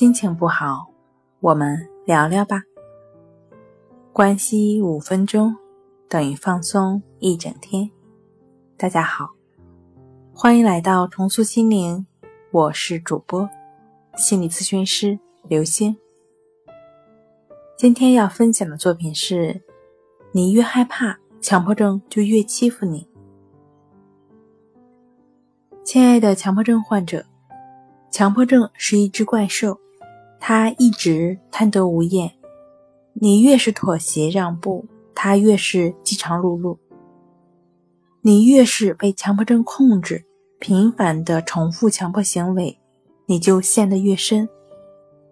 心情不好，我们聊聊吧。关系五分钟等于放松一整天。大家好，欢迎来到重塑心灵，我是主播心理咨询师刘星。今天要分享的作品是：你越害怕，强迫症就越欺负你。亲爱的强迫症患者。强迫症是一只怪兽，他一直贪得无厌。你越是妥协让步，他越是饥肠辘辘。你越是被强迫症控制，频繁的重复强迫行为，你就陷得越深。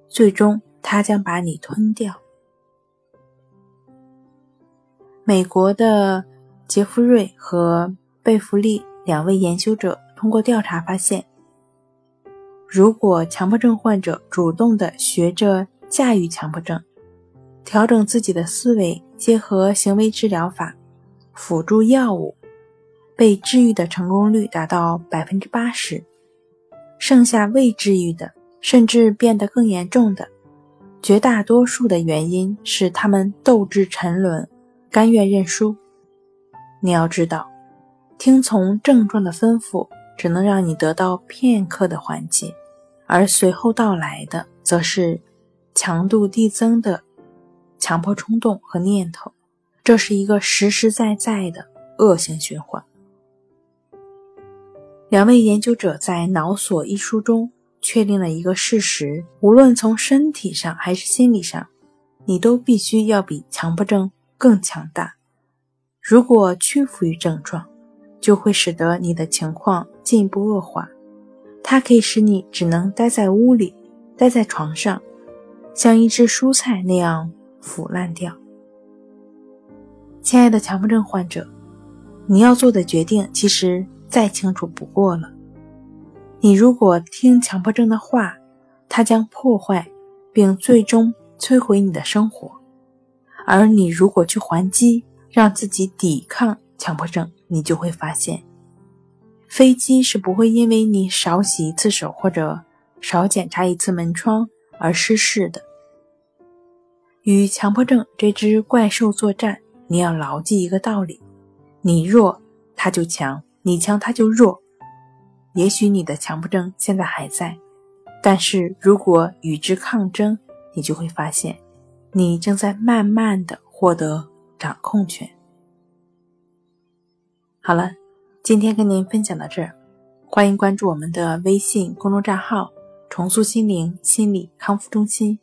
最终，他将把你吞掉。美国的杰弗瑞和贝弗利两位研究者通过调查发现。如果强迫症患者主动的学着驾驭强迫症，调整自己的思维，结合行为治疗法辅助药物，被治愈的成功率达到百分之八十。剩下未治愈的，甚至变得更严重的，绝大多数的原因是他们斗志沉沦，甘愿认输。你要知道，听从症状的吩咐。只能让你得到片刻的缓解，而随后到来的则是强度递增的强迫冲动和念头，这是一个实实在在的恶性循环。两位研究者在《脑锁》一书中确定了一个事实：无论从身体上还是心理上，你都必须要比强迫症更强大。如果屈服于症状，就会使得你的情况进一步恶化，它可以使你只能待在屋里，待在床上，像一只蔬菜那样腐烂掉。亲爱的强迫症患者，你要做的决定其实再清楚不过了。你如果听强迫症的话，它将破坏并最终摧毁你的生活；而你如果去还击，让自己抵抗强迫症。你就会发现，飞机是不会因为你少洗一次手或者少检查一次门窗而失事的。与强迫症这只怪兽作战，你要牢记一个道理：你弱，它就强；你强，它就弱。也许你的强迫症现在还在，但是如果与之抗争，你就会发现，你正在慢慢的获得掌控权。好了，今天跟您分享到这儿，欢迎关注我们的微信公众账号“重塑心灵心理康复中心”，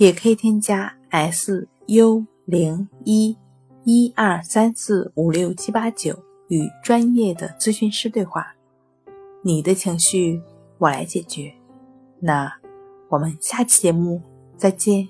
也可以添加 s u 零一一二三四五六七八九与专业的咨询师对话，你的情绪我来解决。那我们下期节目再见。